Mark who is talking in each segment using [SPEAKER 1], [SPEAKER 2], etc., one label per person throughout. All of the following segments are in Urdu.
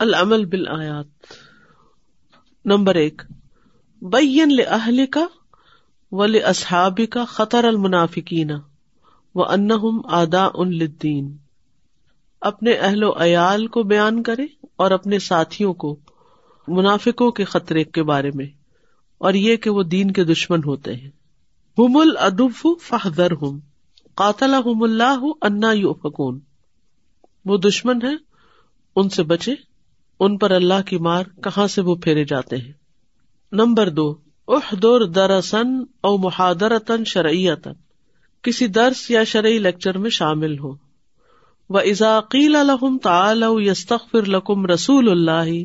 [SPEAKER 1] العمل بالآیات۔ نمبر ایک، بین لہل کا ول اصحابی کا خطر المنافقین و انہم آدا ان لدین اپنے اہل و عیال کو بیان کرے اور اپنے ساتھیوں کو، منافقوں کے خطرے کے بارے میں، اور یہ کہ وہ دین کے دشمن ہوتے ہیں۔ ہم الدف فہدر ہم قاتل ہم اللہ انا یو فکون وہ دشمن ہے ان سے بچے ان پر اللہ کی مار کہاں سے وہ پھیرے جاتے ہیں؟ نمبر دو احدر درسن او محادرتن شرعیتن کسی درس یا شرعی لیکچر میں شامل ہو۔ و ازاقیل الحم تعال یستغفر لکم رسول اللہ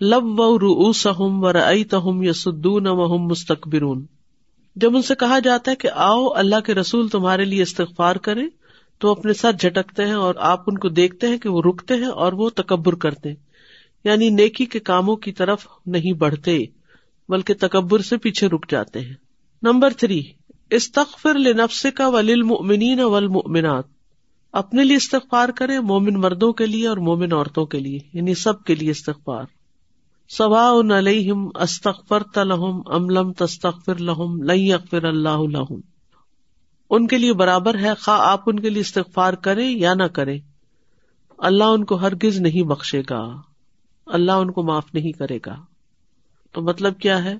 [SPEAKER 1] لب و روسم و رئی تہم یسدون وہم مستقبرون جب ان سے کہا جاتا ہے کہ آؤ، اللہ کے رسول تمہارے لیے استغفار کرے تو اپنے سر جھٹکتے ہیں اور آپ ان کو دیکھتے ہیں کہ وہ رکتے ہیں اور وہ تکبر کرتے ہیں۔ یعنی نیکی کے کاموں کی طرف نہیں بڑھتے، بلکہ تکبر سے پیچھے رک جاتے ہیں۔ نمبر تھری، استغفر لنفس کا ولیل ممنین ولمنات اپنے لیے استغفار کرے مومن مردوں کے لیے اور مومن عورتوں کے لیے یعنی سب کے لیے استغفار۔ سوا علیہم استغفر تلحم املم تستغفر لہم لئی اکفر اللہ لہم۔ ان کے لیے برابر ہے، خواہ آپ ان کے لیے استغفار کریں یا نہ کریں۔ اللہ ان کو ہرگز نہیں بخشے گا۔ اللہ ان کو معاف نہیں کرے گا۔ تو مطلب کیا ہے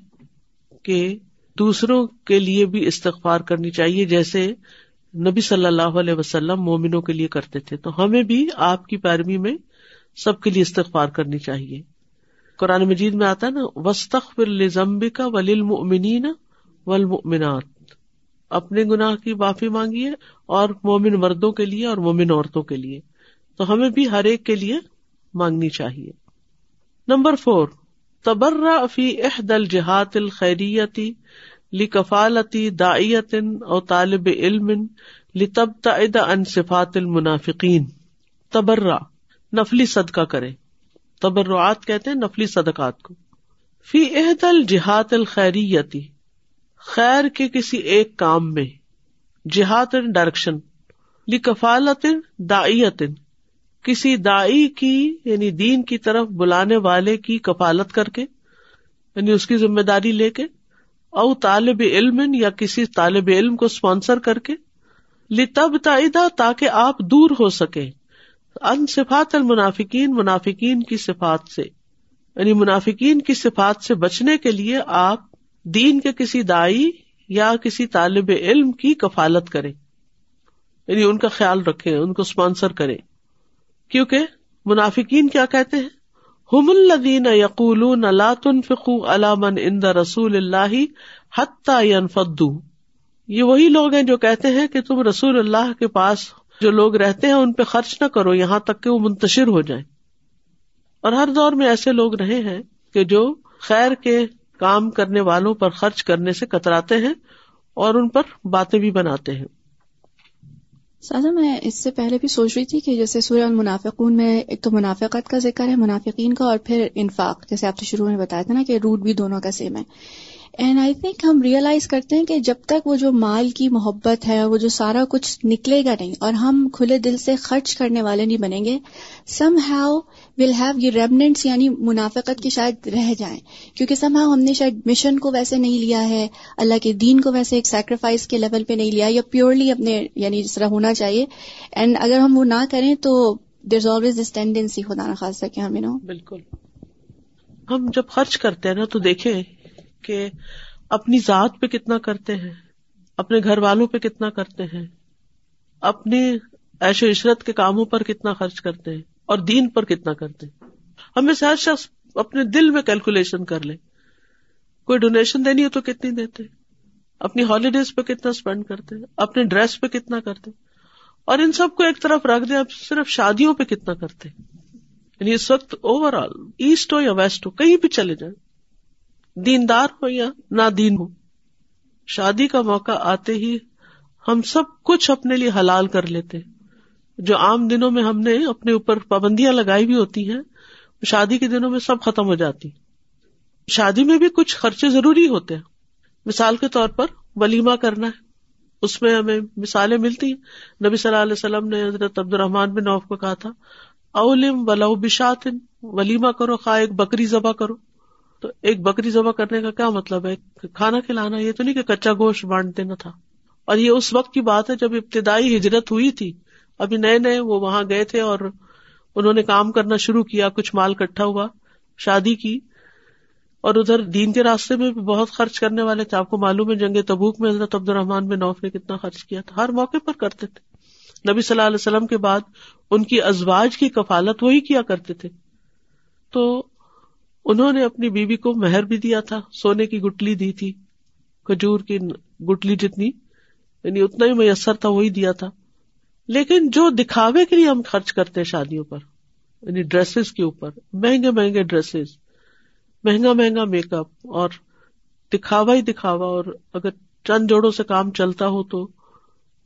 [SPEAKER 1] کہ دوسروں کے لیے بھی استغفار کرنی چاہیے، جیسے نبی صلی اللہ علیہ وسلم مومنوں کے لیے کرتے تھے۔ تو ہمیں بھی آپ کی پیروی میں سب کے لیے استغفار کرنی چاہیے۔ قرآن مجید میں آتا ہے نا وسط لمبی کا ولیل ممنین ولمنات اپنے گناہ کی معافی مانگیے اور مومن مردوں کے لیے اور مومن عورتوں کے لیے۔ تو ہمیں بھی ہر ایک کے لیے مانگنی چاہیے۔ نمبر فور تبرا فی احد الجہاد الخیریتی لکفالتی دائیتن اور طالب علم لتب تعد ان صفات المنافقین۔ تبرا نفلی صدقہ کرے۔ تبرعات کہتے ہیں نفلی صدقات کو۔ فی احد الجہاد الخیریتی، خیر کے کسی ایک کام میں جہاد ڈائریکشن، لکفالت دائیتن کسی دائی کی یعنی دین کی طرف بلانے والے کی کفالت کر کے یعنی اس کی ذمہ داری لے کے، او طالب علم یا کسی طالب علم کو اسپانسر کر کے لتب تائیدہ تاکہ آپ دور ہو سکے ان صفات المنافقین، منافقین کی صفات سے یعنی منافقین کی صفات سے بچنے کے لیے آپ دین کے کسی دائی یا کسی طالب علم کی کفالت کرے یعنی ان کا خیال رکھے ان کو اسپانسر کرے کیونکہ منافقین کیا کہتے ہیں؟ ہم الدین یقول فکو علامن ان رسول اللہ حتیٰ یہ وہی لوگ ہیں جو کہتے ہیں کہ تم رسول اللہ کے پاس جو لوگ رہتے ہیں ان پہ خرچ نہ کرو، یہاں تک کہ وہ منتشر ہو جائیں۔ اور ہر دور میں ایسے لوگ رہے ہیں کہ جو خیر کے کام کرنے والوں پر خرچ کرنے سے کتراتے ہیں اور ان پر باتیں بھی بناتے ہیں۔
[SPEAKER 2] سادہ میں اس سے پہلے بھی سوچ رہی تھی کہ جیسے سورہ المنافقون میں ایک تو منافقت کا ذکر ہے، منافقین کا، اور پھر انفاق، جیسے آپ نے شروع میں بتایا تھا نا کہ روٹ بھی دونوں کا سیم ہے۔ اینڈ آئی تھنک ہم ریئلائز کرتے ہیں کہ جب تک وہ جو مال کی محبت ہے وہ جو سارا کچھ نکلے گا نہیں اور ہم کھلے دل سے خرچ کرنے والے نہیں بنیں گے سم ہیو ول ہیو یہ ریمنٹس یعنی منافقت کی شاید رہ جائیں۔ کیونکہ سم ہاؤ ہم نے شاید مشن کو ویسے نہیں لیا ہے، اللہ کے دین کو ویسے ایک سیکریفائس کے لیول پہ نہیں لیا، یا پیورلی اپنے یعنی جس طرح ہونا چاہیے۔ اینڈ اگر ہم وہ نہ کریں تو دیر از آلویز دس ٹینڈینسی خدا نہ خاص سکے ہمیں نا
[SPEAKER 1] بالکل۔ ہم جب خرچ کرتے ہیں نا تو دیکھیں کہ اپنی ذات پہ کتنا کرتے ہیں، اپنے گھر والوں پہ کتنا کرتے ہیں، اپنی ایش و عشرت کے کاموں پر کتنا خرچ کرتے ہیں اور دین پر کتنا کرتے ہیں۔ ہمیں ہر شخص اپنے دل میں کیلکولیشن کر لے کوئی ڈونیشن دینی ہو تو کتنی دیتے اپنی ہالیڈیز پہ کتنا اسپینڈ کرتے اپنے ڈریس پہ کتنا کرتے اور ان سب کو ایک طرف رکھ دیں، اب صرف شادیوں پہ کتنا کرتے یعنی اس وقت اوور آل ایسٹ ہو یا ویسٹ ہو، کہیں بھی چلے جائیں۔ دیندار ہو یا نہ دین ہو، شادی کا موقع آتے ہی ہم سب کچھ اپنے لیے حلال کر لیتے۔ جو عام دنوں میں ہم نے اپنے اوپر پابندیاں لگائی بھی ہوتی ہیں، شادی کے دنوں میں سب ختم ہو جاتی۔ شادی میں بھی کچھ خرچے ضروری ہوتے ہیں۔ مثال کے طور پر ولیمہ کرنا ہے۔ اس میں ہمیں مثالیں ملتی ہیں۔ نبی صلی اللہ علیہ وسلم نے حضرت عبد الرحمان بن نوف کو کہا تھا، اولم ولو بشاتن، ولیمہ کرو، خواہ ایک بکری ذبح کرو۔ تو ایک بکری ذبح کرنے کا کیا مطلب ہے؟ کھانا کھلانا، یہ تو نہیں کہ کچا گوشت بانٹ دینا تھا۔ اور یہ اس وقت کی بات ہے جب ابتدائی ہجرت ہوئی تھی۔ ابھی نئے نئے وہ وہاں گئے تھے اور انہوں نے کام کرنا شروع کیا، کچھ مال کٹھا ہوا، شادی کی۔ اور ادھر دین کے راستے میں بھی بہت خرچ کرنے والے تھے۔ آپ کو معلوم ہے جنگ تبوک میں حضرت عبد الرحمان بن نوف نے کتنا خرچ کیا تھا۔ ہر موقع پر کرتے تھے۔ نبی صلی اللہ علیہ وسلم کے بعد ان کی ازواج کی کفالت وہی کیا کرتے تھے۔ تو انہوں نے اپنی بیوی کو مہر بھی دیا تھا، سونے کی گٹلی دی تھی، کھجور کی گٹلی جتنی یعنی اتنا ہی میسر تھا، وہی دیا تھا۔ لیکن جو دکھاوے کے لیے ہم خرچ کرتے ہیں شادیوں پر یعنی ڈریسز کے اوپر، مہنگے مہنگے ڈریسز مہنگا مہنگا میک اپ اور دکھاوا ہی دکھاوا، اور اگر چند جوڑوں سے کام چلتا ہو تو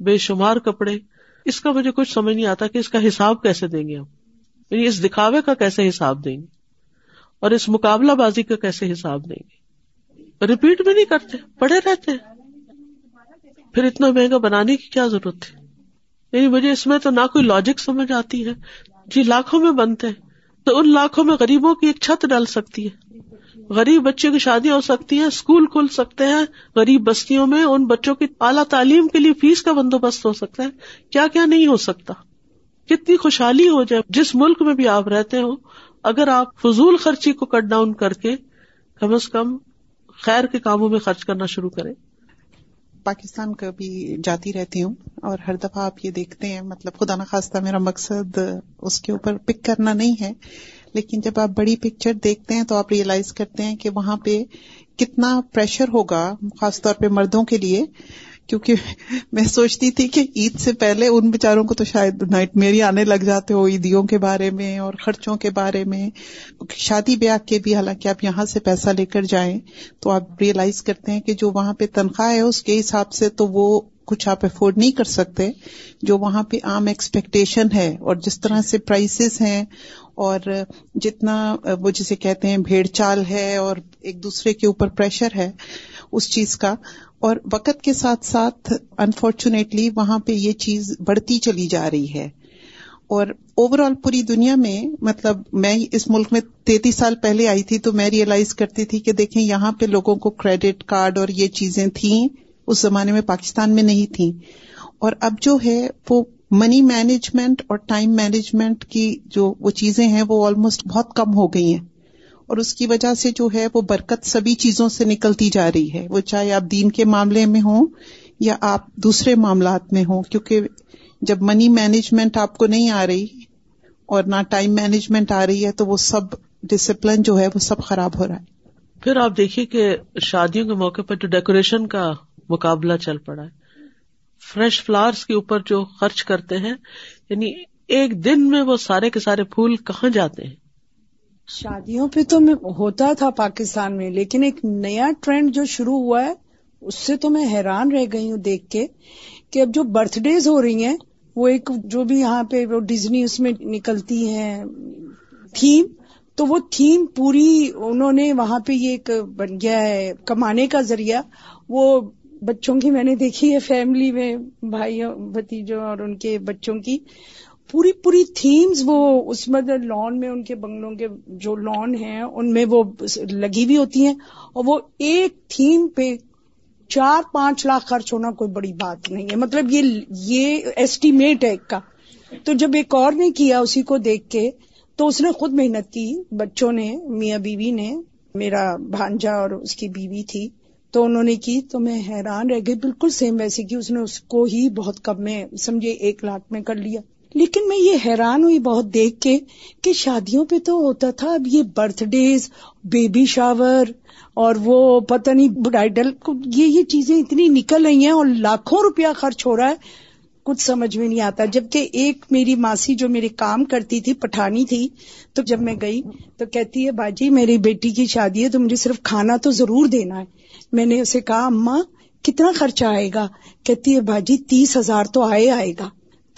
[SPEAKER 1] بے شمار کپڑے، اس کا مجھے کچھ سمجھ نہیں آتا کہ اس کا حساب کیسے دیں گے ہم۔ یعنی اس دکھاوے کا کیسے حساب دیں گے؟ اور اس مقابلہ بازی کا کیسے حساب دیں گے؟ ریپیٹ بھی نہیں کرتے، پڑے رہتے۔ پھر اتنا مہنگا بنانے کی کیا ضرورت ہے؟ یعنی مجھے اس میں تو نہ کوئی لاجک سمجھ آتی ہے۔ جی لاکھوں میں بنتے ہیں، تو ان لاکھوں میں غریبوں کی ایک چھت ڈال سکتی ہے۔ غریب بچوں کی شادی ہو سکتی ہے اسکول کھل سکتے ہیں، غریب بستیوں میں ان بچوں کی اعلیٰ تعلیم کے لیے فیس کا بندوبست ہو سکتا ہے۔ کیا کیا نہیں ہو سکتا؟ کتنی خوشحالی ہو جائے، جس ملک میں بھی آپ رہتے ہو اگر آپ فضول خرچی کو کٹ ڈاؤن کر کے کم از کم خیر کے کاموں میں خرچ کرنا شروع کریں۔
[SPEAKER 3] پاکستان کا بھی جاتی رہتی ہوں اور ہر دفعہ آپ یہ دیکھتے ہیں مطلب خدا نخواستہ میرا مقصد اس کے اوپر پک کرنا نہیں ہے، لیکن جب آپ بڑی پکچر دیکھتے ہیں تو آپ ریئلائز کرتے ہیں کہ وہاں پہ کتنا پریشر ہوگا، خاص طور پہ مردوں کے لیے۔ کیونکہ میں سوچتی تھی کہ عید سے پہلے ان بےچاروں کو تو شاید نائٹ میری آنے لگ جاتے ہو، عیدیوں کے بارے میں اور خرچوں کے بارے میں، شادی بیاہ کے بھی، حالانکہ آپ یہاں سے پیسہ لے کر جائیں تو آپ ریئلائز کرتے ہیں کہ جو وہاں پہ تنخواہ ہے اس کے حساب سے تو وہ کچھ آپ افورڈ نہیں کر سکتے، جو وہاں پہ عام ایکسپیکٹیشن ہے اور جس طرح سے پرائسز ہیں اور جتنا وہ جسے کہتے ہیں بھیڑ چال ہے اور ایک دوسرے کے اوپر پریشر ہے، اس چیز کا اور وقت کے ساتھ ساتھ انفارچونیٹلی وہاں پہ یہ چیز بڑھتی چلی جا رہی ہے۔ اور اوور آل پوری دنیا میں مطلب میں اس ملک میں تینتیس سال پہلے آئی تھی تو میں ریئلائز کرتی تھی کہ دیکھیں یہاں پہ لوگوں کو کریڈٹ کارڈ اور یہ چیزیں تھیں، اس زمانے میں پاکستان میں نہیں تھیں۔ اور اب جو ہے وہ منی مینجمنٹ اور ٹائم مینجمنٹ کی جو وہ چیزیں ہیں وہ آلموسٹ بہت کم ہو گئی ہیں۔ اور اس کی وجہ سے جو ہے وہ برکت سبھی چیزوں سے نکلتی جا رہی ہے۔ وہ چاہے آپ دین کے معاملے میں ہوں یا آپ دوسرے معاملات میں ہوں، کیونکہ جب منی مینجمنٹ آپ کو نہیں آ رہی اور نہ ٹائم مینجمنٹ آ رہی ہے تو وہ سب ڈسپلن جو ہے وہ سب خراب ہو رہا ہے۔
[SPEAKER 1] پھر آپ دیکھیے کہ شادیوں کے موقع پر جو ڈیکوریشن کا مقابلہ چل پڑا ہے فریش فلاورس کے اوپر جو خرچ کرتے ہیں یعنی ایک دن میں وہ سارے کے سارے پھول کہاں جاتے ہیں؟
[SPEAKER 4] شادیوں پہ تو میں ہوتا تھا پاکستان میں، لیکن ایک نیا ٹرینڈ جو شروع ہوا ہے، اس سے تو میں حیران رہ گئی ہوں دیکھ کے کہ اب جو برتھ ڈیز ہو رہی ہیں، وہ ایک جو بھی یہاں پہ وہ ڈزنی اس میں نکلتی ہیں تھیم، تو وہ تھیم پوری انہوں نے وہاں پہ یہ ایک بن گیا ہے کمانے کا ذریعہ۔ وہ بچوں کی میں نے دیکھی ہے، فیملی میں بھائی بھتیجوں اور ان کے بچوں کی۔ پوری پوری تھیمز وہ اس میں لان میں ان کے بنگلوں کے جو لان ہیں، ان میں وہ لگی ہوئی ہوتی ہیں اور وہ ایک تھیم پہ چار پانچ لاکھ خرچ ہونا کوئی بڑی بات نہیں ہے۔ مطلب یہ یہ ایسٹیمیٹ ہے ایک کا۔ تو جب ایک اور نے کیا اسی کو دیکھ کے، تو اس نے خود محنت کی۔ بچوں نے، میاں بیوی نے، میرا بھانجا اور اس کی بیوی تھی۔ تو انہوں نے کی، تو میں حیران رہ گئی۔ بالکل سیم ویسے کی اس نے اس کو ہی بہت کم میں سمجھے ایک لاکھ میں کر لیا۔ لیکن میں یہ حیران ہوئی بہت دیکھ کے کہ شادیوں پہ تو ہوتا تھا اب یہ برتھ ڈیز بیبی شاور اور وہ پتہ نہیں برائڈل یہ یہ چیزیں اتنی نکل رہی ہیں اور لاکھوں روپیہ خرچ ہو رہا ہے، کچھ سمجھ میں نہیں آتا۔ جبکہ ایک میری ماسی جو میرے کام کرتی تھی، پٹھانی تھی، تو جب میں گئی تو کہتی ہے، باجی میری بیٹی کی شادی ہے تو مجھے صرف کھانا تو ضرور دینا ہے۔ میں نے اسے کہا اما کتنا خرچہ آئے گا؟ کہتی ہے، باجی تیس ہزار تو آئے آئے گا۔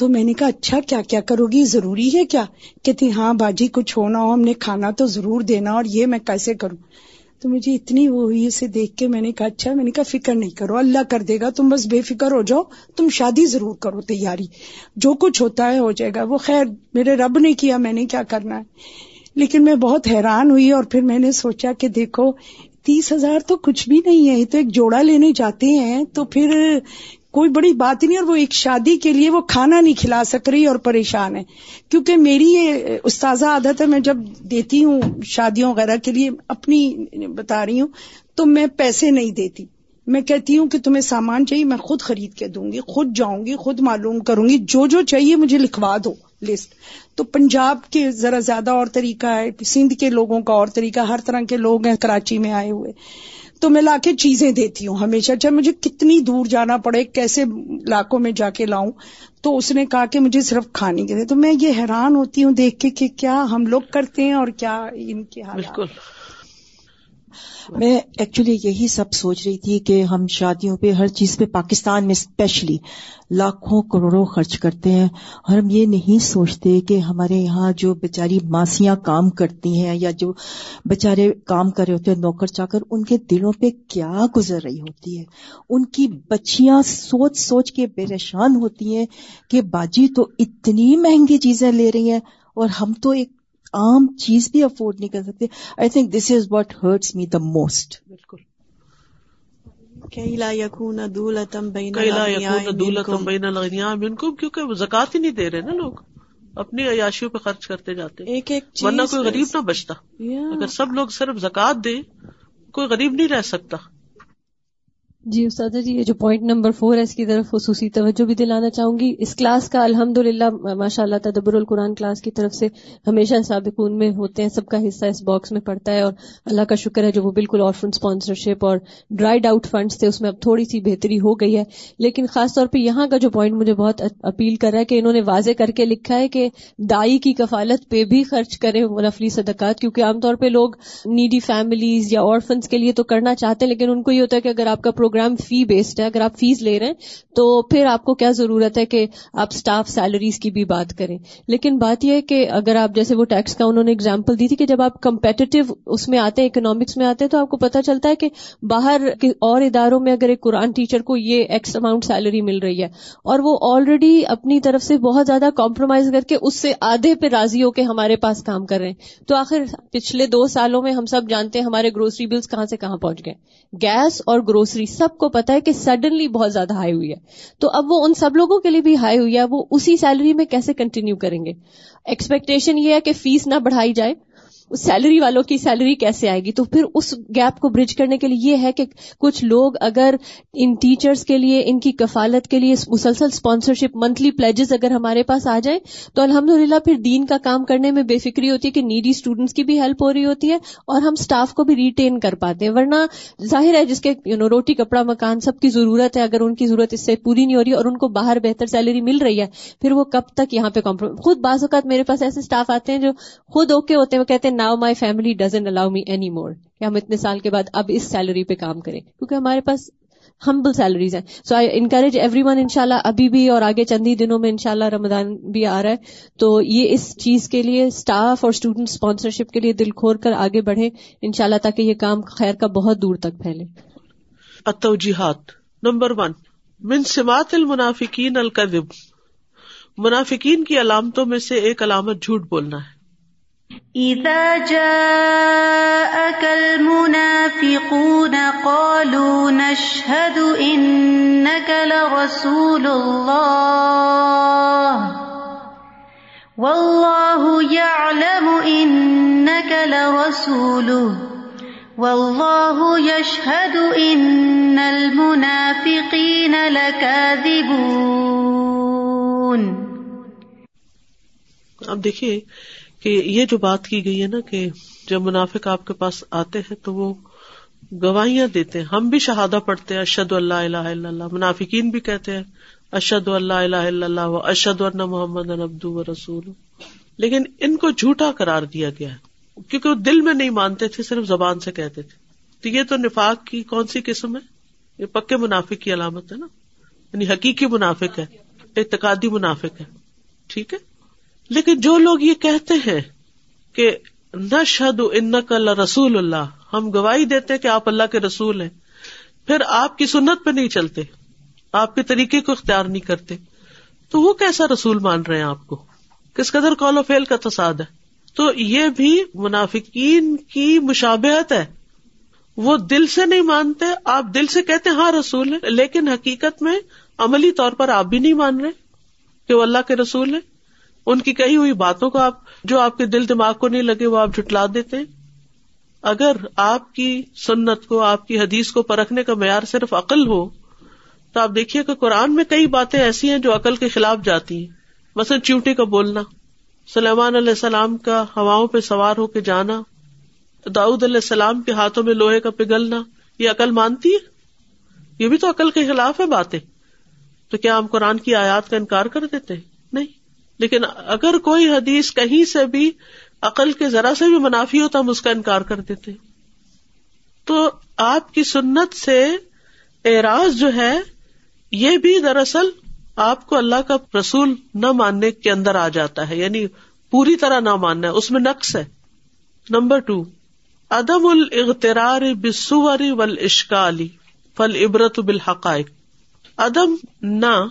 [SPEAKER 4] تو میں نے کہا اچھا کیا کیا کرو گی؟ ضروری ہے کیا؟ کہتی ہاں باجی، کچھ ہونا ہو، ہم نے کھانا تو ضرور دینا اور یہ میں کیسے کروں؟ تو مجھے اتنی وہ ہوئی اسے دیکھ کے میں نے کہا اچھا میں نے کہا، فکر نہیں کرو، اللہ کر دے گا، تم بس بے فکر ہو جاؤ، تم شادی ضرور کرو تیاری۔ جو کچھ ہوتا ہے ہو جائے گا۔ وہ خیر، میرے رب نے کیا، میں نے کیا کرنا ہے۔ لیکن میں بہت حیران ہوئی اور پھر میں نے سوچا کہ دیکھو، تیس ہزار تو کچھ بھی نہیں ہے تو ایک جوڑا لینے جاتے ہیں، تو پھر کوئی بڑی بات نہیں اور وہ ایک شادی کے لیے وہ کھانا نہیں کھلا سک رہی اور پریشان ہے۔ کیونکہ میری یہ استاذہ عادت ہے، میں جب دیتی ہوں شادیوں وغیرہ کے لیے اپنی بتا رہی ہوں، تو میں پیسے نہیں دیتی۔ میں کہتی ہوں کہ تمہیں سامان چاہیے، میں خود خرید کے دوں گی، خود جاؤں گی، خود معلوم کروں گی، جو جو چاہیے مجھے لکھوا دو لسٹ تو پنجاب کے ذرا زیادہ اور طریقہ ہے، سندھ کے لوگوں کا اور طریقہ، ہر طرح کے لوگ ہیں کراچی میں آئے ہوئے۔ تو میں لا کے چیزیں دیتی ہوں ہمیشہ۔ چاہے مجھے کتنی دور جانا پڑے، کیسے علاقوں میں جا کے لاؤں، تو اس نے کہا کہ مجھے صرف کھانے کے دے تو میں یہ حیران ہوتی ہوں دیکھ کے کہ کیا ہم لوگ کرتے ہیں اور کیا ان کے
[SPEAKER 1] بالکل۔
[SPEAKER 5] میں ایکچولی یہی سب سوچ رہی تھی کہ ہم شادیوں پہ ہر چیز پہ پاکستان میں اسپیشلی لاکھوں کروڑوں خرچ کرتے ہیں اور ہم یہ نہیں سوچتے کہ ہمارے یہاں جو بیچاری ماسیاں کام کرتی ہیں یا جو بیچارے کام کر رہے ہوتے ہیں نوکر چا کر ان کے دلوں پہ کیا گزر رہی ہوتی ہے؟ ان کی بچیاں سوچ سوچ کے پریشان ہوتی ہیں کہ باجی تو اتنی مہنگی چیزیں لے رہی ہیں اور ہم تو ایک عام چیز بھی افورڈ نہیں کر سکتے۔ I think this is what hurts me the most
[SPEAKER 1] بالکل۔ کیونکہ وہ زکات ہی نہیں دے رہے نا لوگ۔ اپنی عیاشیوں پہ خرچ کرتے جاتے۔
[SPEAKER 5] ایک ایک
[SPEAKER 1] ورنہ کوئی غریب نہ بچتا۔ اگر سب لوگ صرف زکات دے کوئی غریب نہیں رہ سکتا۔
[SPEAKER 6] جی استاد جی یہ جو پوائنٹ نمبر فور ہے، اس کی طرف خصوصی توجہ بھی دلانا چاہوں گی۔ اس کلاس کا الحمد للہ ماشاء اللہ تدبر القرآن کلاس کی طرف سے ہمیشہ سابقون میں ہوتے ہیں۔ سب کا حصہ اس باکس میں پڑتا ہے اور اللہ کا شکر ہے جو وہ بالکل آرفن اسپانسرشپ اور ڈرائیڈ آؤٹ فنڈس تھے، اس میں اب تھوڑی سی بہتری ہو گئی ہے۔ لیکن خاص طور پہ یہاں کا جو پوائنٹ مجھے بہت اپیل کر رہا ہے کہ انہوں نے واضح کر کے لکھا ہے کہ دائی کی کفالت پہ بھی خرچ کریں نفلی صدقات، کیونکہ عام طور پہ لوگ نیڈی فیملیز یا آرفنس کے لیے تو کرنا چاہتے ہیں، لیکن ان کو یہ ہوتا ہے کہ اگر آپ کا پروگرام فی بیسڈ ہے، اگر آپ فیس لے رہے ہیں، تو پھر آپ کو کیا ضرورت ہے کہ آپ اسٹاف سیلریز کی بھی بات کریں۔ لیکن بات یہ ہے کہ اگر آپ، جیسے وہ ٹیکس کا انہوں نے اگزامپل دی تھی کہ جب آپ کمپیٹیو اس میں آتے ہیں اکنامکس میں آتے ہیں، تو آپ کو پتا چلتا ہے کہ باہر اور اداروں میں اگر ایک قرآن ٹیچر کو یہ ایکس اماؤنٹ سیلری مل رہی ہے، اور وہ آلریڈی اپنی طرف سے بہت زیادہ کمپرومائز کر کے اس سے آدھے پہ راضی ہو کے ہمارے پاس کام کر رہے ہیں۔ تو آخر پچھلے دو سالوں میں ہم سب جانتے ہیں ہمارے گروسری بلز کہاں سے کہاں پہنچ گئے۔ گیس اور گروسری سب کو پتا ہے کہ سڈنلی بہت زیادہ ہائی ہوئی ہے۔ تو اب وہ ان سب لوگوں کے لیے بھی ہائی ہوئی ہے۔ وہ اسی سیلری میں کیسے کنٹینیو کریں گے؟ ایکسپیکٹیشن یہ ہے کہ فیس نہ بڑھائی جائے۔ سیلری والوں کی سیلری کیسے آئے گی؟ تو پھر اس گیپ کو برج کرنے کے لیے یہ ہے کہ کچھ لوگ اگر ان ٹیچرز کے لیے، ان کی کفالت کے لیے مسلسل اسپانسرشپ منتھلی پلیجز اگر ہمارے پاس آ جائیں، تو الحمد للہ پھر دین کا کام کرنے میں بے فکری ہوتی ہے کہ نیڈی اسٹوڈنٹس کی بھی ہیلپ ہو رہی ہوتی ہے اور ہم اسٹاف کو بھی ریٹین کر پاتے ہیں۔ ورنہ ظاہر ہے جس کے یو نو روٹی، کپڑا، مکان سب کی ضرورت ہے، اگر ان کی ضرورت اس سے پوری نہیں ہو رہی اور ان کو باہر بہتر سیلری مل رہی ہے، پھر وہ کب تک یہاں پہ خود بعض اوقات میرے پاس ایسے اسٹاف آتے ہیں جو خود اوکے ہوتے ہیں، وہ کہتے ہیں now my family doesn't allow me any more کہ ہم اتنے سال کے بعد اب اس سیلری پہ کام کریں کیونکہ ہمارے پاس ہمبل سیلریز ہیں۔ So I encourage everyone ان شاء اللہ ابھی بھی اور آگے چند ہی دنوں میں ان شاء اللہ رمضان بھی آ رہا ہے۔ تو یہ اس چیز کے لیے اسٹاف اور اسٹوڈنٹ اسپانسرشپ کے لیے دل کھور کر آگے بڑھے ان شاء اللہ تاکہ یہ کام خیر کا بہت دور تک پھیلے۔
[SPEAKER 1] التوجیحات نمبر ون، من سمات المنافقین الکذب۔ منافقین کی علامتوں میں سے ایک علامت جھوٹ بولنا ہے۔
[SPEAKER 7] إذا جاءك المنافقون قالوا نشهد إنك لرسول الله. والله يعلم إنك لرسوله. والله يشهد إن المنافقين لكاذبون.
[SPEAKER 1] اب دیکھیے کہ یہ جو بات کی گئی ہے نا کہ جب منافق آپ کے پاس آتے ہیں تو وہ گواہیاں دیتے ہیں۔ ہم بھی شہادہ پڑھتے ہیں اشد اللہ الہ الا اللہ۔ منافقین بھی کہتے ہیں اشد اللہ الہ الا اللہ اشد اللہ محمد ابدو و رسول لیکن ان کو جھوٹا قرار دیا گیا ہے۔ کیونکہ وہ دل میں نہیں مانتے تھے، صرف زبان سے کہتے تھے۔ تو یہ تو نفاق کی کون سی قسم ہے؟ یہ پکے منافق کی علامت ہے نا۔ یعنی حقیقی منافق ہے، اعتقادی منافق ہے۔ ٹھیک ہے؟ لیکن جو لوگ یہ کہتے ہیں کہ نہ شد ان رسول اللہ، ہم گواہی دیتے کہ آپ اللہ کے رسول ہیں۔ پھر آپ کی سنت پہ نہیں چلتے، آپ کے طریقے کو اختیار نہیں کرتے۔ تو وہ کیسا رسول مان رہے ہیں آپ کو؟ کس قدر کال و فیل کا تصاد ہے؟ تو یہ بھی منافقین کی مشابہت ہے۔ وہ دل سے نہیں مانتے، آپ دل سے کہتے ہاں رسول ہے لیکن حقیقت میں عملی طور پر آپ بھی نہیں مان رہے کہ وہ اللہ کے رسول ہے ان کی کہی ہوئی باتوں کو آپ جو آپ کے دل دماغ کو نہیں لگے وہ آپ جٹلا دیتے ہیں؟ اگر آپ کی سنت کو، آپ کی حدیث کو پرکھنے کا معیار صرف عقل ہو، تو آپ دیکھیے کہ قرآن میں کئی باتیں ایسی ہیں جو عقل کے خلاف جاتی ہیں۔ مثلاً چیوٹی کا بولنا، سلیمان علیہ السلام کا ہواؤں پہ سوار ہو کے جانا، داؤد علیہ السلام کے ہاتھوں میں لوہے کا پگھلنا، یہ عقل مانتی ہے؟ یہ بھی تو عقل کے خلاف ہے باتیں۔ تو کیا ہم قرآن کی آیات کا انکار کر دیتے نہیں لیکن اگر کوئی حدیث کہیں سے بھی عقل کے ذرا سے بھی منافی ہو تو ہم اس کا انکار کر دیتے۔ تو آپ کی سنت سے اعراض جو ہے، یہ بھی دراصل آپ کو اللہ کا رسول نہ ماننے کے اندر آ جاتا ہے یعنی پوری طرح نہ ماننا ہے۔ اس میں نقص ہے۔ نمبر ٹو، عدم الاغترار بسور ول اشکالی فل عبرت بالحقائق۔ عدم نہ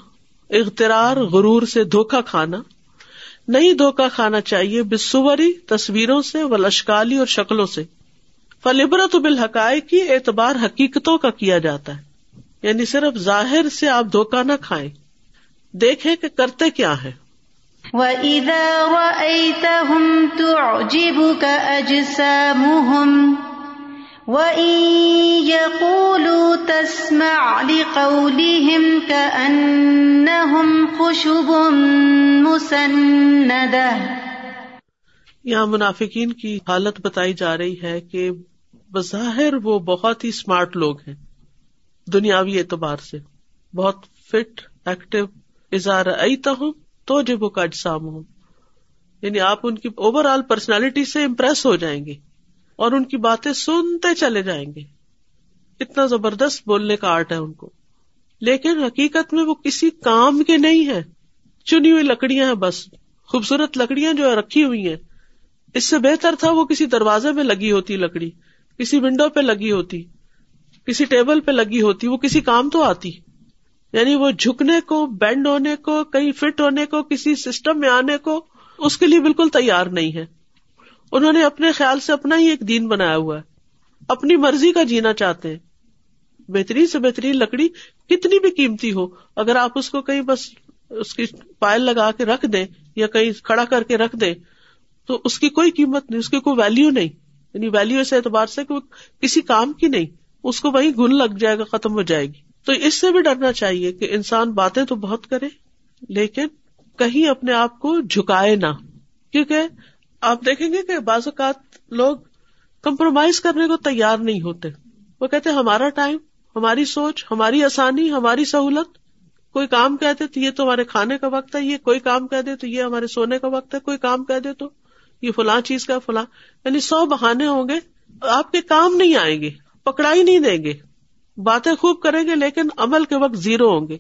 [SPEAKER 1] اغترار غرور سے دھوکا کھانا۔ نہیں دھوکا کھانا چاہیے بسوری تصویروں سے و لشکالی اور شکلوں سے۔ فلبرت بالحقائق کی اعتبار حقیقتوں کا کیا جاتا ہے۔ یعنی صرف ظاہر سے آپ دھوکا نہ کھائیں۔ دیکھیں کہ کرتے کیا ہے
[SPEAKER 7] وَإِذَا رَأَيْتَهُمْ تُعْجِبُكَ أَجْسَامُهُمْ وَإِن يَقُولُوا تَسْمَعْ لِقَوْلِهِمْ كَأَنَّهُمْ خُشُبٌ
[SPEAKER 1] یہاں منافقین کی حالت بتائی جا رہی ہے کہ بظاہر وہ بہت ہی اسمارٹ لوگ ہیں، دنیاوی اعتبار سے۔ بہت فٹ ایکٹیو اظہار ایتا ہوں تو جب کا اجسام ہوں یعنی آپ ان کی اوور آل پرسنالٹی سے امپریس ہو جائیں گے۔ اور ان کی باتیں سنتے چلے جائیں گے۔ اتنا زبردست بولنے کا آرٹ ہے ان کو۔ لیکن حقیقت میں وہ کسی کام کے نہیں ہے چنی ہوئی لکڑیاں ہیں بس۔ خوبصورت لکڑیاں جو رکھی ہوئی ہیں۔ اس سے بہتر تھا وہ کسی دروازے میں لگی ہوتی لکڑی۔ کسی ونڈو پہ لگی ہوتی۔ کسی ٹیبل پہ لگی ہوتی۔ وہ کسی کام تو آتی۔ یعنی وہ جھکنے کو، بینڈ ہونے کو، کہیں فٹ ہونے کو، کسی سسٹم میں آنے کو، اس کے لیے بالکل تیار نہیں ہے۔ انہوں نے اپنے خیال سے اپنا ہی ایک دین بنایا ہوا ہے۔ اپنی مرضی کا جینا چاہتے ہیں۔ بہترین سے بہترین لکڑی کتنی بھی قیمتی ہو، اگر آپ اس کو کہیں بس اس کی پائل لگا کے رکھ دیں یا کہیں کھڑا کر کے رکھ دیں، تو اس کی کوئی قیمت نہیں، اس کی کوئی ویلو نہیں۔ یعنی ویلو اس اعتبار سے کہ وہ کسی کام کی نہیں، اس کو وہی گن لگ جائے گا، ختم ہو جائے گی۔ تو اس سے بھی ڈرنا چاہیے کہ انسان باتیں تو بہت کرے، لیکن کہیں اپنے آپ کو جھکائے نہ، کیونکہ آپ دیکھیں گے کہ بعض اوقات لوگ کمپرومائز کرنے کو تیار نہیں ہوتے۔ وہ کہتے ہمارا ٹائم ہماری سوچ، ہماری آسانی، ہماری سہولت۔ کوئی کام کہہ دے تو یہ تو ہمارے کھانے کا وقت ہے، یہ کوئی کام کہہ دے تو یہ ہمارے سونے کا وقت ہے، کوئی کام کہہ دے تو یہ فلاں چیز کا فلاں۔ یعنی سو بہانے ہوں گے، آپ کے کام نہیں آئیں گے، پکڑائی نہیں دیں گے۔ باتیں خوب کریں گے، لیکن عمل کے وقت زیرو ہوں گے۔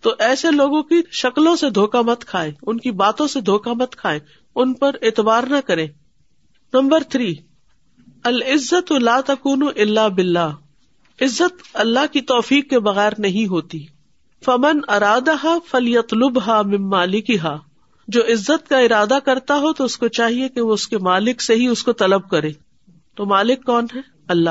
[SPEAKER 1] تو ایسے لوگوں کی شکلوں سے دھوکا مت کھائے ان کی باتوں سے دھوکا مت کھائے ان پر اعتبار نہ کرے نمبر تھری، العزت اللہ تکون اللہ بلّہ عزت اللہ کی توفیق کے بغیر نہیں ہوتی۔ فمن ارادہ فلیت لب ہا مالکی ہا جو عزت کا ارادہ کرتا ہو تو اس کو چاہیے کہ وہ اس کے مالک سے ہی اس کو طلب کرے۔ تو مالک کون ہے؟ اللہ۔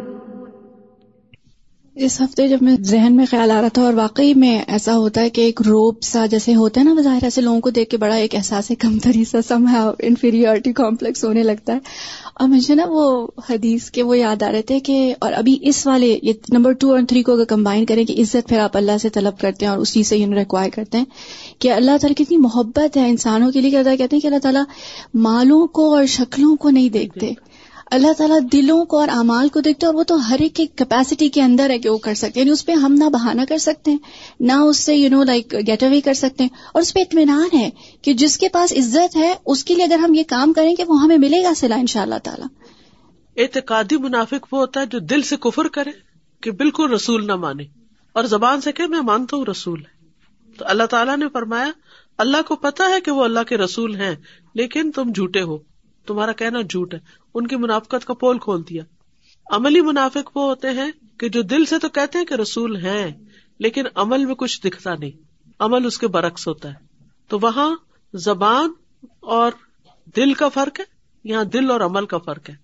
[SPEAKER 2] اس ہفتے جب میں ذہن میں خیال آ رہا تھا اور واقعی میں ایسا ہوتا ہے کہ ایک روپ سا جیسے ہوتا ہے نا بظاہر ایسے لوگوں کو دیکھ کے بڑا ایک احساس کمتری سا سم ہے انفیریئرٹی کمپلیکس ہونے لگتا ہے۔ اور مجھے نا وہ حدیث کے وہ یاد آ رہے تھے کہ اور ابھی اس والے یہ نمبر ٹو اور تھری کو اگر کمبائن کریں کہ عزت پھر آپ اللہ سے طلب کرتے ہیں اور اسی سے یوں ریکوائر کرتے ہیں کہ اللہ تعالیٰ کی اتنی محبت ہے انسانوں کے لیے کہتا ہے کہتے ہیں کہ اللہ تعالیٰ مالوں کو اور شکلوں کو نہیں دیکھتے۔ اللہ تعالیٰ دلوں کو اور اعمال کو دیکھتے اور وہ تو ہر ایک کیپیسٹی کے اندر ہے کہ وہ کر سکتے ہیں۔ یعنی اس پہ ہم نہ بہانا کر سکتے ہیں، نہ اس سے you know like get away کر سکتے ہیں۔ اور اس پہ اطمینان ہے کہ جس کے پاس عزت ہے، اس کے لیے اگر ہم یہ کام کریں کہ وہ ہمیں ملے گا سلا ان شاء اللہ تعالیٰ۔
[SPEAKER 1] اعتقادی منافق وہ ہوتا ہے جو دل سے کفر کرے کہ بالکل رسول نہ مانے اور زبان سے کہ میں مانتا ہوں رسول ہے۔ تو اللہ تعالیٰ نے فرمایا، اللہ کو پتا ہے کہ وہ اللہ کے رسول ہیں، لیکن تم جھوٹے ہو۔ تمہارا کہنا جھوٹ ہے۔ ان کی منافقت کا پول کھول دیا۔ عملی منافق وہ ہوتے ہیں کہ جو دل سے تو کہتے ہیں کہ رسول ہیں، لیکن عمل میں کچھ دکھتا نہیں۔ عمل اس کے برعکس ہوتا ہے۔ تو وہاں زبان اور دل کا فرق ہے، یہاں دل اور عمل کا فرق ہے۔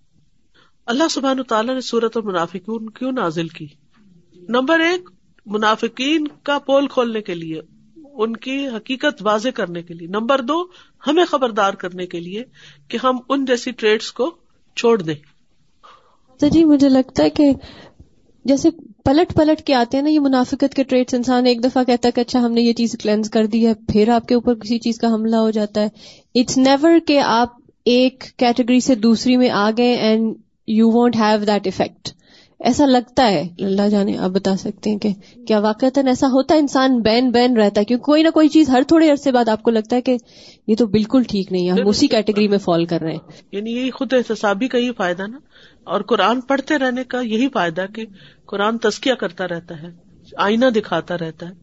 [SPEAKER 1] اللہ سبحان تعالیٰ نے صورت اور منافقین کیوں نازل کی؟ نمبر ایک، منافقین کا پول کھولنے کے لیے، ان کی حقیقت واضح کرنے کے لیے۔ نمبر دو، ہمیں خبردار کرنے کے لیے کہ ہم ان جیسی ٹریڈس کو چھوڑ دیں۔
[SPEAKER 6] جی مجھے لگتا ہے کہ جیسے پلٹ پلٹ کے آتے ہیں نا یہ منافقت کے ٹریٹس انسان ایک دفعہ کہتا ہے کہ اچھا ہم نے یہ چیز کلینز کر دی ہے، پھر آپ کے اوپر کسی چیز کا حملہ ہو جاتا ہے۔ اٹس نیور کہ آپ ایک کیٹیگری سے دوسری میں آ گئے and you won't have that effect ایسا لگتا ہے۔ اللہ جانے آپ بتا سکتے ہیں کہ کیا واقع ایسا ہوتا ہے انسان بین بین رہتا ہے؟ کیونکہ کوئی نہ کوئی چیز ہر تھوڑے عرصے بعد آپ کو لگتا ہے کہ یہ تو بالکل ٹھیک نہیں ہے ہم اسی کیٹیگری میں فال کر رہے ہیں۔
[SPEAKER 1] یعنی یہی خود احتسابی کا ہی فائدہ نا۔ اور قرآن پڑھتے رہنے کا یہی فائدہ کہ قرآن تسکیہ کرتا رہتا ہے آئینہ دکھاتا رہتا ہے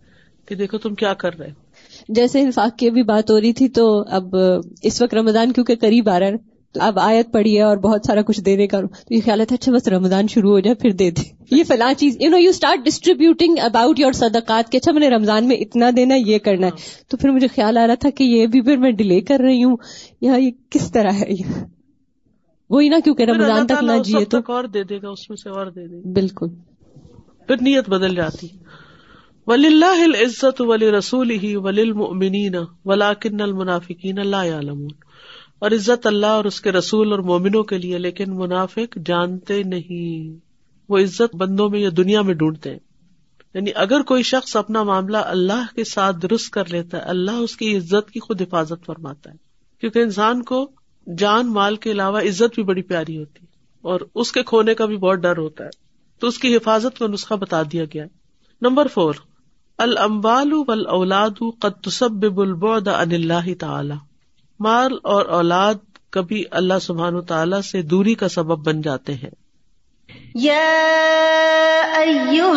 [SPEAKER 1] کہ دیکھو تم کیا کر رہے ہو۔
[SPEAKER 6] جیسے انفاق کی بھی بات ہو رہی تھی تو اب اس وقت رمضان کیونکہ قریب آ رہا ہے اب آیت پڑی ہے اور بہت سارا کچھ دینے کا تو یہ خیال ہے اچھا بس رمضان شروع ہو جائے پھر دے دے۔ یہ فلاں چیز you know you start distributing about your صدقات کہ اچھا میں نے رمضان میں اتنا دینا یہ کرنا ہے۔ تو پھر مجھے خیال آ رہا تھا کہ یہ بھی پھر میں ڈیلے کر رہی ہوں۔ یا یہ کس طرح ہے؟ وہی نا کیونکہ رمضان تک نہ جیے تو
[SPEAKER 1] اور دے دے گا اس میں سے اور دے دے
[SPEAKER 6] بالکل۔
[SPEAKER 1] پھر نیت بدل جاتی۔ ولی اللہ عزت ولی رسول ہی ولی المنین ولاکن المنافقین اللہ عالم اور عزت اللہ اور اس کے رسول اور مومنوں کے لیے، لیکن منافق جانتے نہیں۔ وہ عزت بندوں میں یا دنیا میں ڈھونڈتے ہیں۔ یعنی اگر کوئی شخص اپنا معاملہ اللہ کے ساتھ درست کر لیتا ہے، اللہ اس کی عزت کی خود حفاظت فرماتا ہے۔ کیونکہ انسان کو جان، مال کے علاوہ عزت بھی بڑی پیاری ہوتی ہے، اور اس کے کھونے کا بھی بہت ڈر ہوتا ہے۔ تو اس کی حفاظت کا نسخہ بتا دیا گیا نمبر فور المبال اولاد قطب البعد ان اللہ تعالی۔ مال اور اولاد کبھی اللہ سبحان تعالیٰ سے دوری کا سبب بن جاتے ہیں۔
[SPEAKER 7] یا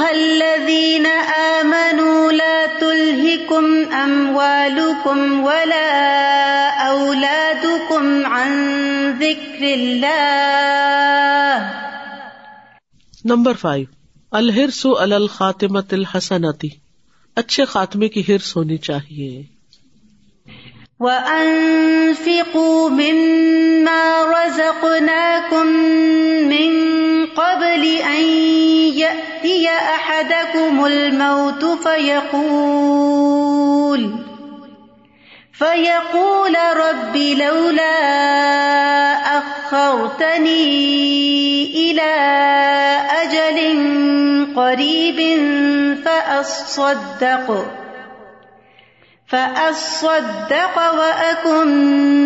[SPEAKER 7] الذین آمنوا لا تلہکم اموالکم ولا اولادکم عن ذکر اللہ
[SPEAKER 1] نمبر فائیو الحرس الخاتمت الحسنتی اچھے خاتمے کی ہرس ہونی چاہیے۔
[SPEAKER 7] وَأَنفِقُوا مِمَّا رَزَقْنَاكُم مِّن قَبْلِ أَن يَأْتِيَ أَحَدَكُمُ الْمَوْتُ فَيَقُولَ فَيَقُولَ رَبِّ لَوْلَا أَخَّرْتَنِي إِلَىٰ أَجَلٍ قَرِيبٍ فَأَصَّدَّقَ فَأَصَّدَّقَ وَأَكُن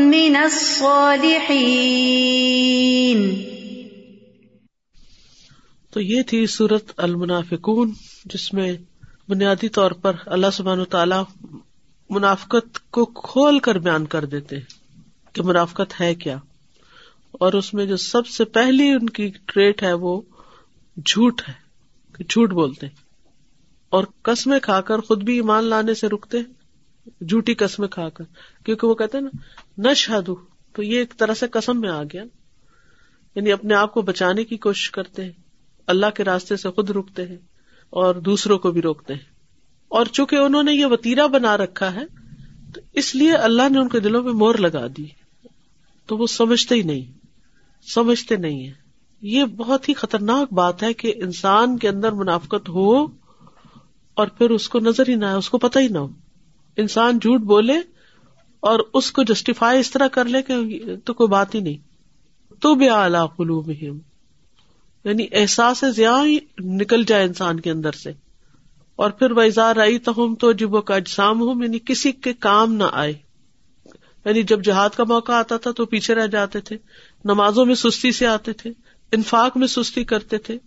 [SPEAKER 7] مِّنَ الصَّالِحِينَ۔
[SPEAKER 1] تو یہ تھی سورت المنافقون، جس میں بنیادی طور پر اللہ سبحان تعالی منافقت کو کھول کر بیان کر دیتے کہ منافقت ہے کیا۔ اور اس میں جو سب سے پہلی ان کی ٹریٹ ہے وہ جھوٹ ہے، کہ جھوٹ بولتے اور قسمیں کھا کر خود بھی ایمان لانے سے رکتے جھوٹی قسمیں کھا کر۔ کیونکہ وہ کہتے نا نہ شادو تو یہ ایک طرح سے قسم میں آ گیا۔ یعنی اپنے آپ کو بچانے کی کوشش کرتے ہیں۔ اللہ کے راستے سے خود روکتے ہیں اور دوسروں کو بھی روکتے ہیں۔ اور چونکہ انہوں نے یہ وتیرا بنا رکھا ہے، تو اس لیے اللہ نے ان کے دلوں میں مور لگا دی۔ تو وہ سمجھتے ہی نہیں۔ سمجھتے نہیں ہے یہ بہت ہی خطرناک بات ہے کہ انسان کے اندر منافقت ہو اور پھر اس کو نظر ہی نہ آئے، اس کو پتہ ہی نہ ہو۔ انسان جھوٹ بولے اور اس کو جسٹیفائی اس طرح کر لے کہ تو کوئی بات ہی نہیں۔ تو بے آلہ قلوب یعنی احساس زیاں ہی نکل جائے انسان کے اندر سے۔ اور پھر وہ آئی تو ہم تو جب وہ اجسام ہوں یعنی کسی کے کام نہ آئے۔ یعنی جب جہاد کا موقع آتا تھا تو پیچھے رہ جاتے تھے، نمازوں میں سستی سے آتے تھے، انفاق میں سستی کرتے تھے۔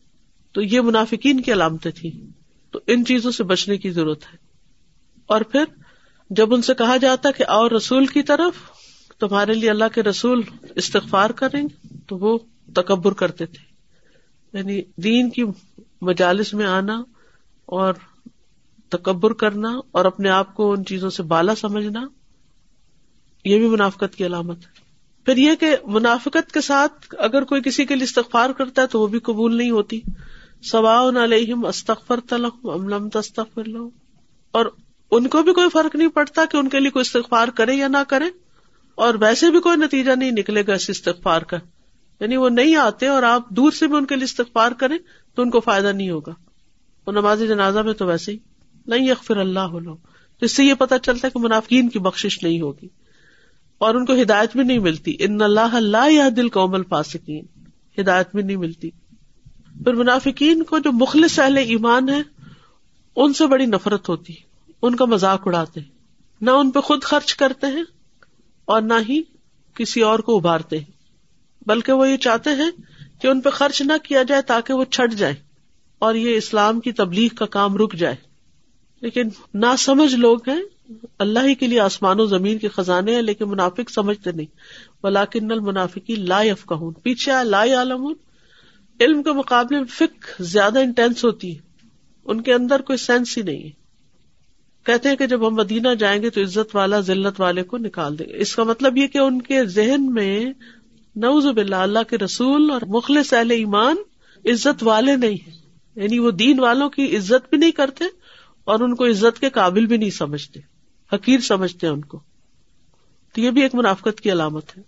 [SPEAKER 1] تو یہ منافقین کی علامتیں تھیں۔ تو ان چیزوں سے بچنے کی ضرورت ہے۔ اور پھر جب ان سے کہا جاتا کہ اور رسول کی طرف، تمہارے لیے اللہ کے رسول استغفار کریں گے تو وہ تکبر کرتے تھے۔ یعنی دین کی مجالس میں آنا اور تکبر کرنا اور اپنے آپ کو ان چیزوں سے بالا سمجھنا، یہ بھی منافقت کی علامت ہے۔ پھر یہ کہ منافقت کے ساتھ اگر کوئی کسی کے لیے استغفار کرتا ہے تو وہ بھی قبول نہیں ہوتی۔ سوا علیہم استغفر تلم املم تستغفر لو اور ان کو بھی کوئی فرق نہیں پڑتا کہ ان کے لیے کوئی استغفار کرے یا نہ کرے اور ویسے بھی کوئی نتیجہ نہیں نکلے گا اس استغفار کا۔ یعنی وہ نہیں آتے اور آپ دور سے بھی ان کے لیے استغفار کریں تو ان کو فائدہ نہیں ہوگا۔ وہ نماز جنازہ میں تو ویسے ہی۔ نہیں اخر اللہ ہو لو اس سے یہ پتا چلتا ہے کہ منافقین کی بخش نہیں ہوگی۔ اور ان کو ہدایت بھی نہیں ملتی۔ ان اللہ اللہ یا دل کومل فاسکین ہدایت بھی نہیں ملتی۔ پھر منافقین کو جو مخلص اہل ایمان ہے ان سے بڑی نفرت ہوتی ان کا مذاق اڑاتے ہیں۔ نہ ان پہ خود خرچ کرتے ہیں اور نہ ہی کسی اور کو ابھارتے ہیں۔ بلکہ وہ یہ چاہتے ہیں کہ ان پہ خرچ نہ کیا جائے تاکہ وہ چھٹ جائے اور یہ اسلام کی تبلیغ کا کام رک جائے۔ لیکن نہ سمجھ لوگ ہیں۔ اللہ ہی کے لیے آسمان و زمین کے خزانے ہیں، لیکن منافق سمجھتے نہیں۔ بلاکن منافقی لا یف پیچھے آئے لا عالم علم کے مقابلے میں فک زیادہ انٹینس ہوتی ہے۔ ان کے اندر کوئی سینس ہی نہیں ہے۔ کہتے ہیں کہ جب ہم مدینہ جائیں گے تو عزت والا، ذلت والے کو نکال دیں گے۔ اس کا مطلب یہ کہ ان کے ذہن میں نوز باللہ، اللہ کے رسول اور مخلص اہل ایمان عزت والے نہیں ہیں۔ یعنی وہ دین والوں کی عزت بھی نہیں کرتے اور ان کو عزت کے قابل بھی نہیں سمجھتے، حقیر سمجھتے ان کو۔ تو یہ بھی ایک منافقت کی علامت ہے۔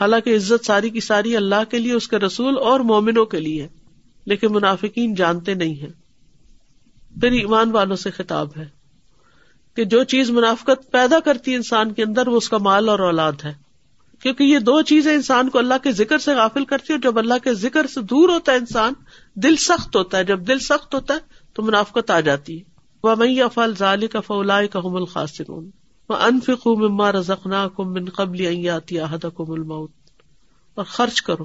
[SPEAKER 1] حالانکہ عزت ساری کی ساری اللہ کے لیے، اس کے رسول اور مومنوں کے لیے لیکن منافقین جانتے نہیں ہیں۔ پھر ایمان والوں سے خطاب ہے۔ کہ جو چیز منافقت پیدا کرتی ہے انسان کے اندر، وہ اس کا مال اور اولاد ہے۔ کیونکہ یہ دو چیزیں انسان کو اللہ کے ذکر سے غافل کرتی ہے جب اللہ کے ذکر سے دور ہوتا ہے انسان، دل سخت ہوتا ہے۔ جب دل سخت ہوتا ہے تو منافقت آ جاتی ہے۔ وہ میں افل ظال کا فولا کا حم الخاصر وہ انفق مما رزقنا کم من قبل ایاتی احد الموت۔ اور خرچ کرو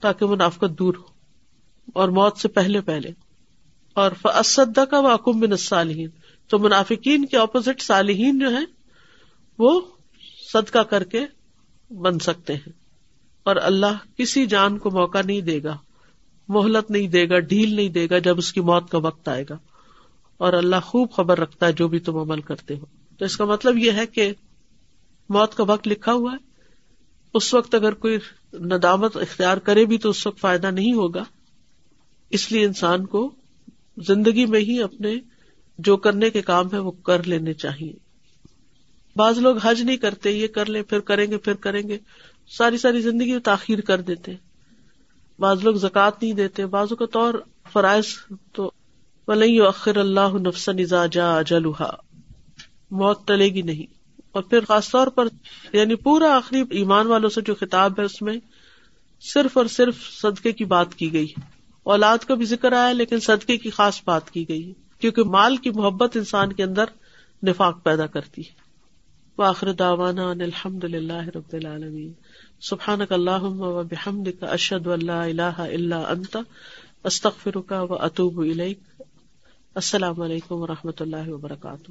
[SPEAKER 1] تاکہ منافقت دور ہو، اور موت سے پہلے پہلے۔ اور فصدا کا واقم بن الصالحین تو منافقین کے اپوزٹ صالحین جو ہیں، وہ صدقہ کر کے بن سکتے ہیں۔ اور اللہ کسی جان کو موقع نہیں دے گا، مہلت نہیں دے گا، ڈھیل نہیں دے گا جب اس کی موت کا وقت آئے گا۔ اور اللہ خوب خبر رکھتا ہے جو بھی تم عمل کرتے ہو۔ تو اس کا مطلب یہ ہے کہ موت کا وقت لکھا ہوا ہے۔ اس وقت اگر کوئی ندامت اختیار کرے بھی تو اس وقت فائدہ نہیں ہوگا۔ اس لیے انسان کو زندگی میں ہی اپنے جو کرنے کے کام ہے وہ کر لینے چاہیے۔ بعض لوگ حج نہیں کرتے، یہ کر لیں، پھر کریں گے، پھر کریں گے۔ ساری ساری زندگی تاخیر کر دیتے۔ بعض لوگ زکات نہیں دیتے بازو کا طور فرائض تو ولی اخر اللہ نفسن جا جلوہا موت ٹلے گی نہیں۔ اور پھر خاص طور پر یعنی پورا آخری ایمان والوں سے جو خطاب ہے اس میں، صرف اور صرف صدقے کی بات کی گئی۔ اولاد کا بھی ذکر آیا، لیکن صدقے کی خاص بات کی گئی۔ کیونکہ مال کی محبت انسان کے اندر نفاق پیدا کرتی ہے۔ وآخر دعوانا ان الحمد للہ رب العالمین۔ سبحان اللہ و بحمد کا و اللہ اللہ اللہ انت، استغفرک و و اطوب السلام علیکم و رحمۃ اللہ وبرکاتہ۔